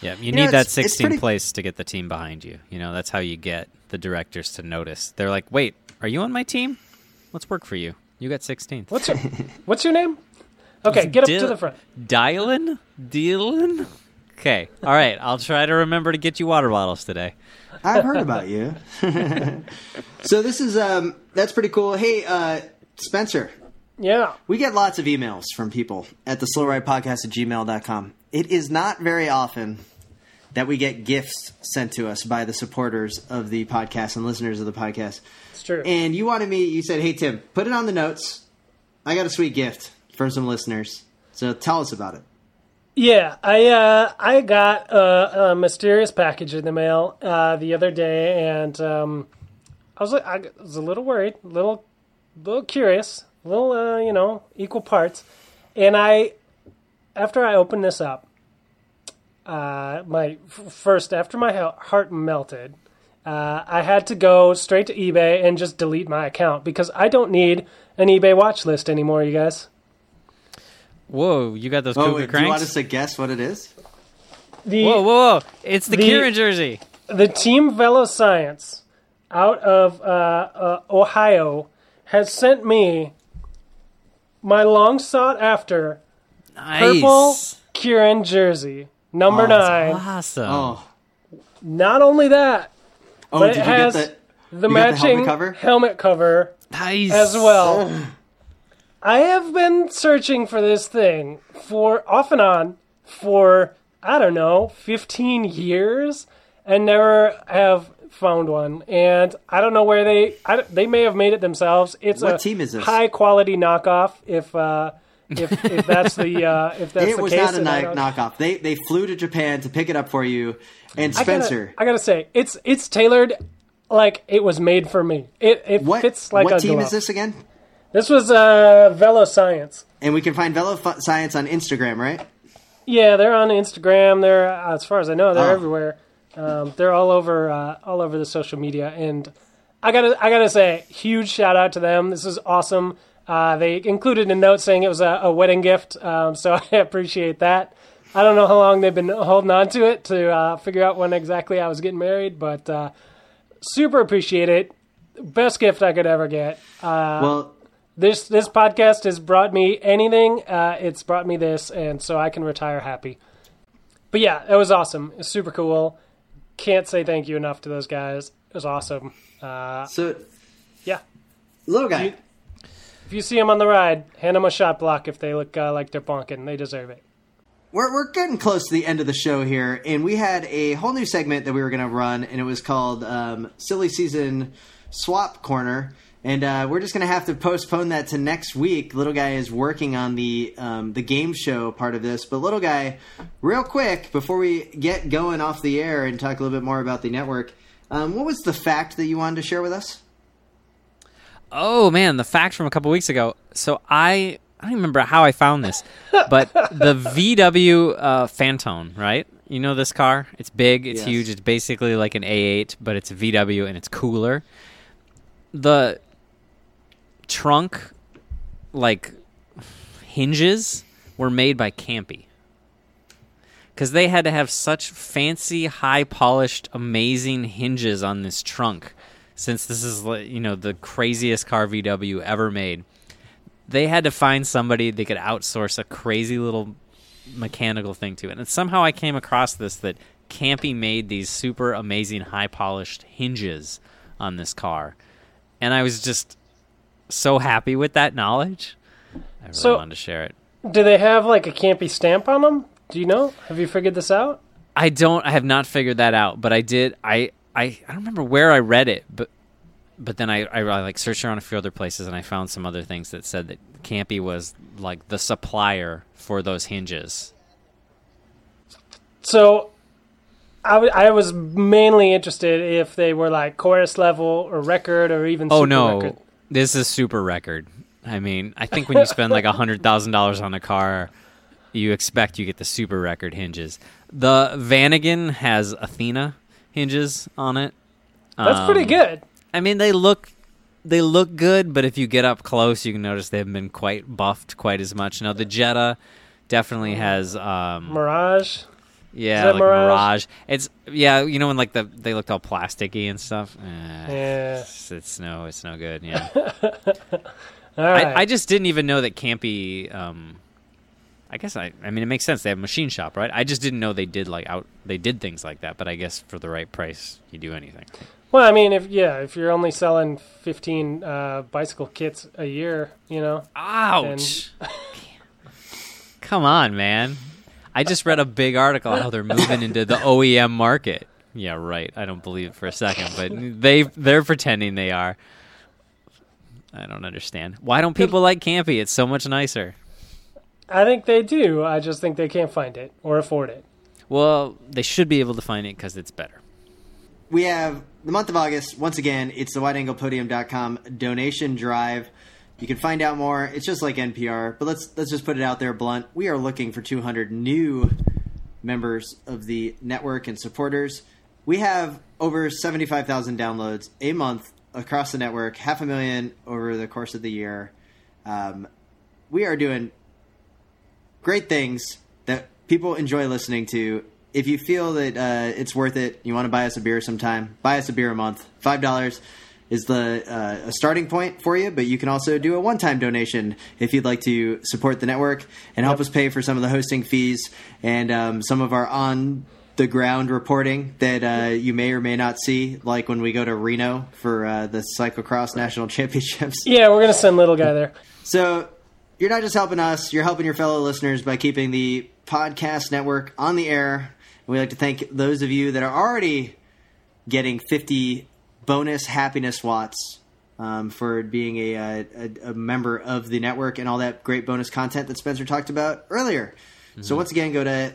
yeah. You, know, need that it's- it's 16th pretty- place to get the team behind you. You know, that's how you get the directors to notice. They're like, "Wait, are you on my team? Let's work for you. You got 16th." What's your What's your name? Okay, get up Dil- to the front. Dylan? Dylan? Okay. All right. I'll try to remember to get you water bottles today. I've heard about you. so this is um that's pretty cool. Hey, uh Spencer, Yeah. we get lots of emails from people at the slow ride podcast at gmail.com. It is not very often that we get gifts sent to us by the supporters of the podcast and listeners of the podcast. It's true. And you wanted me, you said, hey, Tim, put it on the notes. I got a sweet gift from some listeners. So tell us about it. Yeah, I uh, I got a, a mysterious package in the mail uh, the other day, and um, I was I was a little worried, a little, little curious, a little, uh, you know, equal parts. And I, after I opened this up, uh, my f- first after my heart melted, uh, I had to go straight to eBay and just delete my account because I don't need an eBay watch list anymore, you guys. Whoa, you got those Oh, cougar wait, do you want us to guess what it is? The, Whoa, whoa, whoa! It's the, The- Keirin jersey. the Team Velo Science out of uh, uh, Ohio has sent me my long sought after Nice. purple Keirin jersey, number Oh, nine. Awesome. Oh. Not only that, Oh, but did it you has get the. the you got the helmet matching cover? helmet cover nice. as well. I have been searching for this thing for off and on for I don't know, 15 years and never have found one. And I don't know where they I, they may have made it themselves. It's What a team is this? high quality knockoff if uh if, if that's the uh, if that's It the was case not a and I ni- don't- knockoff. They they flew to Japan to pick it up for you. And I gotta- Spencer, I gotta say, it's it's tailored like it was made for me. It it what fits like what a team glove. is this again? This was uh, Velo Science. And we can find Velo F- Science on Instagram, right? Yeah, they're on Instagram. They're uh, as far as I know, they're Oh. everywhere. Um, they're all over uh, all over the social media, and I gotta I gotta say, huge shout out to them. This is awesome. Uh, they included a note saying it was a, a wedding gift, um, so I appreciate that. I don't know how long they've been holding on to it to uh, figure out when exactly I was getting married, but uh, super appreciate it. Best gift I could ever get. Uh, well, this this podcast has brought me anything. Uh, it's brought me this, and so I can retire happy. But yeah, it was awesome. It's super cool. Can't say thank you enough to those guys. It was awesome. Uh, so yeah, little guy. You- if you see them on the ride, hand them a shot block if they look uh, like they're bonking. They deserve it. We're, we're getting close to the end of the show here, and we had a whole new segment that we were going to run, and it was called um, Silly Season swap corner. And uh, we're just going to have to postpone that to next week. Little guy is working on the um, the game show part of this, but little guy, real quick before we get going off the air and talk a little bit more about the network, um, what was the fact that you wanted to share with us? Oh man, the fact from a couple weeks ago. So I I don't remember how I found this, but the VW uh, Phaeton, right? You know this car? It's big, it's Yes. huge. It's basically like an A8, but it's a VW and it's cooler. The trunk, like hinges, were made by Campy because they had to have such fancy, high polished, amazing hinges on this trunk. Since this is, you know, the craziest car VW ever made, they had to find somebody they could outsource a crazy little mechanical thing to. And somehow I came across this that Campy made these super amazing, high polished hinges on this car, and I was just so happy with that knowledge. I really So- wanted to share it. Do they have like a campy stamp on them? Do you know? Have you figured this out? I don't. I have not figured that out, but I did. I I, I don't remember where I read it, but but then I, I like searched around a few other places and I found some other things that said that Campy was like the supplier for those hinges. So, I, w- I was mainly interested if they were like chorus level or record or even Oh super no, record. this is super record. I mean, I think when you spend like a hundred thousand dollars on a car, you expect you get the super record hinges. The Vanagon has Athena hinges on it. That's pretty Um, good. I mean, they look they look good, but if you get up close, you can notice they haven't been quite buffed quite as much. Now the Jetta definitely has um Mirage. yeah, that like Mirage? Mirage. It's yeah, you know when like the they looked all plasticky and stuff. Eh, Yeah. it's, it's no it's no good. Yeah. All right. I, I just didn't even know that Campy um I guess I I mean it makes sense. They have a machine shop, right? I just didn't know they did like out they did things like that, but I guess for the right price you do anything. well, I mean, if yeah, if you're only selling 15 uh, bicycle kits a year, you know, Ouch. Come on, man. I just read a big article how they're moving into the OEM market. Yeah, right. I don't believe it for a second, but they they're pretending they are. I don't understand. Why don't people like Campy? It's so much nicer. I think they do. I just think they can't find it or afford it. Well, they should be able to find it because it's better. we have the month of August. Once again, it's the wideanglepodium.com donation drive. You can find out more. It's just like NPR, but let's let's just put it out there blunt. We are looking for 200 new members of the network and supporters. We have over 75,000 downloads a month across the network, half a million over the course of the year. Um, we are doing great things that people enjoy listening to. If you feel that uh, it's worth it, you want to buy us a beer sometime, buy us a beer a month. Five dollars is the uh, a starting point for you, but you can also do a one-time donation if you'd like to support the network and help us pay for some of the hosting fees and um, some of our on the ground reporting that uh, you may or may not see, like when we go to Reno for uh, the cyclocross national championships. Yeah, we're gonna send little guy there. So you're not just helping us, you're helping your fellow listeners by keeping the podcast network on the air. And we'd like to thank those of you that are already getting 50 bonus happiness watts um, for being a, a, a- a member of the network and all that great bonus content that Spencer talked about earlier. So once again, go to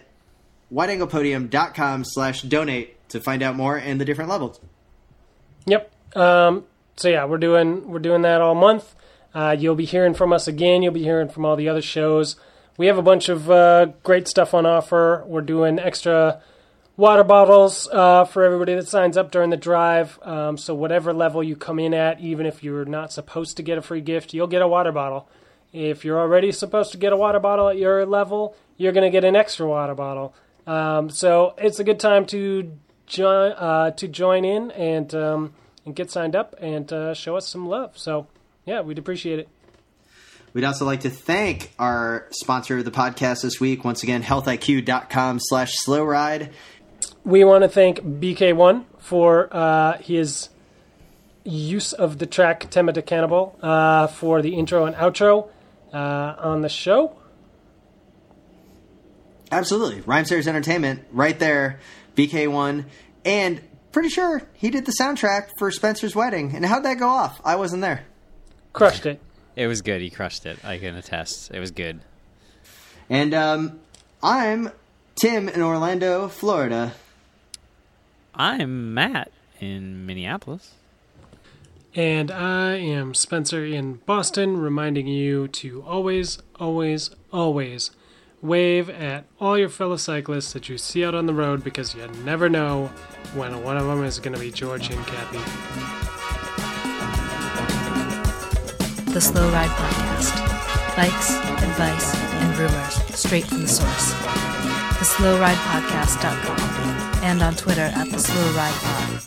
wideanglepodium.com slash donate to find out more and the different levels. Yep. Um, so yeah, we're doing we're doing that all month. Uh, you'll be hearing from us again. You'll be hearing from all the other shows. We have a bunch of uh, great stuff on offer. We're doing extra water bottles uh, for everybody that signs up during the drive. Um, so whatever level you come in at, even if you're not supposed to get a free gift, you'll get a water bottle. If you're already supposed to get a water bottle at your level, you're going to get an extra water bottle. Um, so it's a good time to join uh, to join in and um, and get signed up and uh, show us some love. So yeah, we'd appreciate it. We'd also like to thank our sponsor of the podcast this week, once again, healthiq.com slash slow ride. We want to thank BK1 for uh, his use of the track Tema de Cannibal uh, for the intro and outro uh, on the show. Absolutely. Rhyme Series Entertainment, right there, BK1. And pretty sure he did the soundtrack for Spencer's wedding. And how'd that go off? I wasn't there. Crushed it. It was good. He crushed it. I can attest. It was good. And um, I'm Tim in Orlando, Florida. I'm Matt in Minneapolis. And I am Spencer in Boston, reminding you to always, always, always wave at all your fellow cyclists that you see out on the road because you never know when one of them is going to be George Hincapie. The Slow Ride Podcast. Bikes, advice, and rumors straight from the source. TheSlowRidePodcast.com and on Twitter at The Slow Ride.